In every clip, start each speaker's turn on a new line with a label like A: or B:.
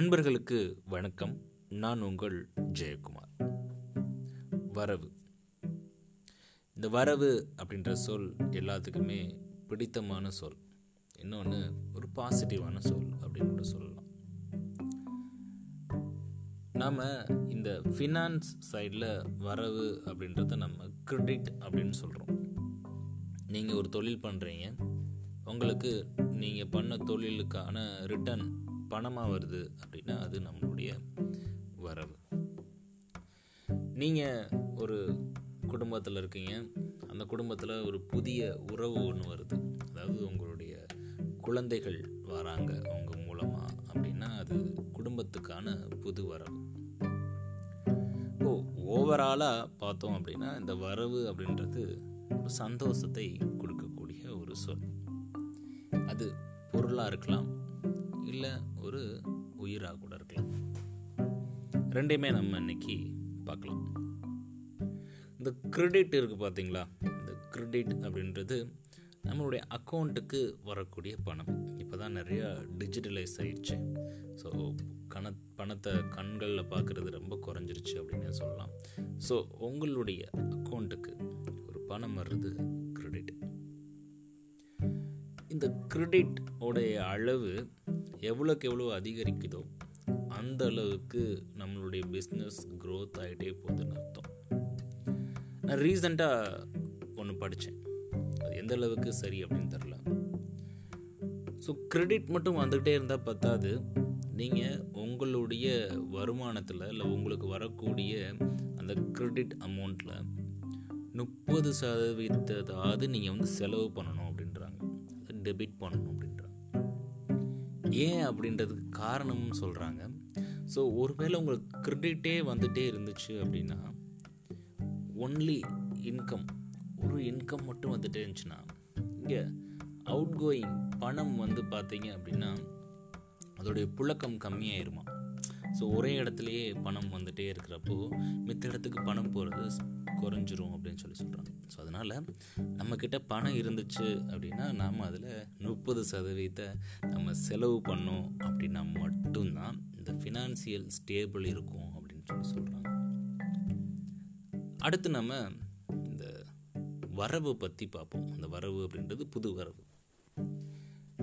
A: நண்பர்களுக்கு வணக்கம். நான் உங்கள் ஜெயக்குமார். வரவு. இந்த வரவு அப்படின்ற சொல் எல்லாத்துக்குமே பிடித்தமான சொல். இன்னொன்று ஒரு பாசிட்டிவான சொல் அப்படின்னு கூட சொல்லலாம். நாம் இந்த ஃபினான்ஸ் சைடில் வரவு அப்படின்றத நம்ம கிரெடிட் அப்படின்னு சொல்கிறோம் நீங்கள் ஒரு தொழில் பண்ணுறீங்க உங்களுக்கு நீங்கள் பண்ண தொழிலுக்கான ரிட்டர்ன் பணமாக வருது அப்படின்னா அது நம்மளுடைய வரவு. நீங்கள் ஒரு குடும்பத்தில் இருக்கீங்க. அந்த குடும்பத்தில் ஒரு புதிய உறவு ஒன்று வருது. அதாவது உங்களுடைய குழந்தைகள் வராங்க உங்கள் மூலமாக அப்படின்னா அது குடும்பத்துக்கான புது வரவு. இப்போ ஓவராலாக பார்த்தோம் அப்படின்னா இந்த வரவு அப்படின்றது ஒரு சந்தோஷத்தை கொடுக்கக்கூடிய ஒரு சொல். அது பொருளாக இருக்கலாம் இல்லை ஒரு உயிராக கூட இருக்கலாம். ரெண்டையுமே நம்ம இன்னைக்கு பார்க்கலாம். இந்த கிரெடிட் இருக்குது பார்த்தீங்களா இந்த கிரெடிட் அப்படின்றது நம்மளுடைய அக்கௌண்ட்டுக்கு வரக்கூடிய பணம். இப்போ தான் நிறையா டிஜிட்டலைஸ் ஆயிடுச்சு. ஸோ கண பணத்தை கண்களில் பார்க்குறது ரொம்ப குறைஞ்சிருச்சு அப்படின்னு சொல்லலாம். ஸோ உங்களுடைய அக்கௌண்ட்டுக்கு ஒரு பணம் வர்றது கிரெடிட் இந்த கிரெடிட் உடைய அளவு எவ்வளோக்கு எவ்வளோ அதிகரிக்குதோ அந்த அளவுக்கு நம்மளுடைய பிஸ்னஸ் க்ரோத் ஆகிட்டே போகுதுன்னு அர்த்தம். நான் ரீசண்டாக ஒன்று படித்தேன் அது எந்த அளவுக்கு சரி அப்படின்னு தெரில ஸோ கிரெடிட் மட்டும் வந்துக்கிட்டே இருந்தால் பத்தாது. நீங்கள் உங்களுடைய வருமானத்தில் இல்லை உங்களுக்கு வரக்கூடிய அந்த கிரெடிட் அமௌண்ட்டில் முப்பது சதவீதத்தாவது நீங்கள் வந்து செலவு பண்ணணும் அப்படின்றாங்க. டெபிட் பண்ணணும். ஏன் அப்படின்றதுக்கு காரணம்னு சொல்கிறாங்க ஸோ ஒருவேளை உங்களுக்கு கிரெடிட்டே வந்துட்டே இருந்துச்சு அப்படின்னா ஒன்லி இன்கம் ஒரு இன்கம் மட்டும் வந்துட்டே இருந்துச்சுன்னா இங்கே அவுட் கோயிங் பணம் வந்து பார்த்தீங்க அப்படின்னா அதோடைய புழக்கம் கம்மியாயிருமா? ஸோ ஒரே இடத்துலையே பணம் வந்துகிட்டே இருக்கிறப்போ மித்த இடத்துக்கு பணம் போகிறது குறைஞ்சிரும் அப்படின்னு சொல்லி சொல்கிறாங்க ஸோ அதனால் நம்மக்கிட்ட பணம் இருந்துச்சு அப்படின்னா நாம் அதில் முப்பது சதவீதத்தை நம்ம செலவு பண்ணோம் அப்படின்னா மட்டும்தான் இந்த ஃபினான்சியல் ஸ்டேபிள் இருக்கும் அப்படின்னு சொல்லி சொல்கிறாங்க அடுத்து நம்ம இந்த வரவு பற்றி பார்ப்போம். அந்த வரவு அப்படின்றது புது வரவு.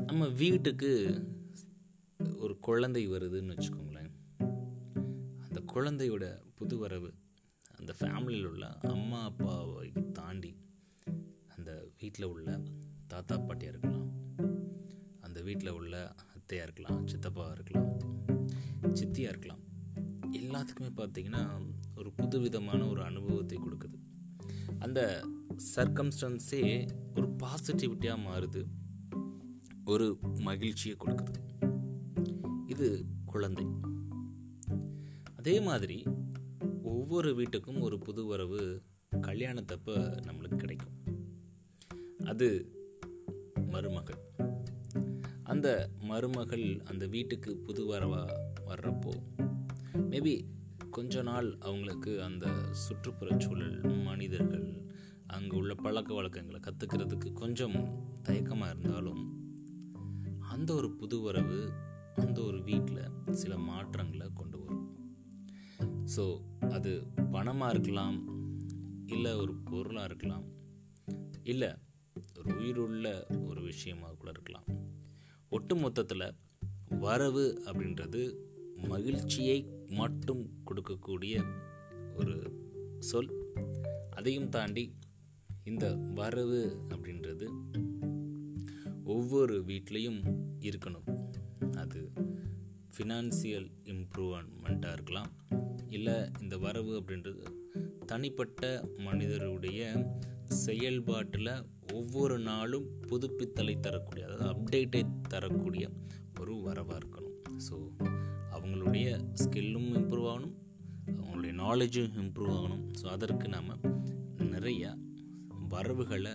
A: நம்ம வீட்டுக்கு ஒரு குழந்தை வருதுன்னு வச்சுக்கோங்களேன். குழந்தையோட புது வரவு அந்த ஃபேமிலியில் உள்ள அம்மா அப்பாவை தாண்டி அந்த வீட்டில் உள்ள தாத்தா பாட்டியாக இருக்கலாம். அந்த வீட்டில் உள்ள அத்தையாக இருக்கலாம் சித்தப்பாவாக இருக்கலாம் சித்தியாக இருக்கலாம். எல்லாத்துக்குமே பார்த்தீங்கன்னா ஒரு புது விதமான ஒரு அனுபவத்தை கொடுக்குது. அந்த சர்க்கம்ஸ்டன்ஸே ஒரு பாசிட்டிவிட்டியாக மாறுது. ஒரு மகிழ்ச்சியை கொடுக்குது. இது குழந்தை. அதே மாதிரி ஒவ்வொரு வீட்டுக்கும் ஒரு புது உறவு கல்யாணத்தப்ப நம்மளுக்கு கிடைக்கும். அது மருமகள். அந்த மருமகள் அந்த வீட்டுக்கு புது வரவா வர்றப்போ மேபி கொஞ்ச நாள் அவங்களுக்கு அந்த சுற்றுப்புற சூழல் மனிதர்கள் அங்கே உள்ள பழக்க வழக்கங்களை கற்றுக்கிறதுக்கு கொஞ்சம் தயக்கமாக இருந்தாலும் அந்த ஒரு புது உறவு அந்த ஒரு வீட்டில் சில மாற்றங்களை கொண்டு வரும். ஸோ அது பணமாக இருக்கலாம் இல்லை ஒரு பொருளாக இருக்கலாம் இல்லை ஒரு உயிருள்ள ஒரு விஷயமாக கூட இருக்கலாம். ஒட்டு மொத்தத்தில் வரவு அப்படின்றது மகிழ்ச்சியை மட்டும் கொடுக்கக்கூடிய ஒரு சொல். அதையும் தாண்டி இந்த வரவு அப்படின்றது ஒவ்வொரு வீட்லேயும் இருக்கணும். அது ஃபினான்சியல் இம்ப்ரூவ்மெண்ட்டாக இருக்கலாம். இல்லை இந்த வரவு அப்படின்றது தனிப்பட்ட மனிதருடைய செயல்பாட்டில் ஒவ்வொரு நாளும் புதுப்பித்தலை தரக்கூடிய அதாவது அப்டேட்டை தரக்கூடிய ஒரு வரவாக இருக்கணும். ஸோ அவங்களுடைய ஸ்கில்லும் இம்ப்ரூவ் ஆகணும். அவங்களுடைய நாலேஜும் இம்ப்ரூவ் ஆகணும். ஸோ அதற்கு நாம் நிறையா வரவுகளை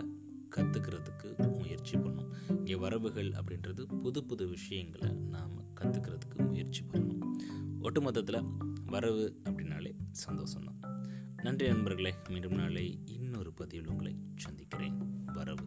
A: கற்றுக்கிறதுக்கு முயற்சி பண்ணணும். இங்கே வரவுகள் அப்படின்றது புது புது விஷயங்களை நாம் கற்றுக்கிறதுக்கு முயற்சி பண்ணணும். ஒட்டுமொத்தத்தில் வரவு அப்படின்னாலே சந்தோஷம்தான். நன்றி நண்பர்களே மீண்டும் நாளை இன்னொரு பதிவில் உங்களை சந்திக்கிறேன். வரவு.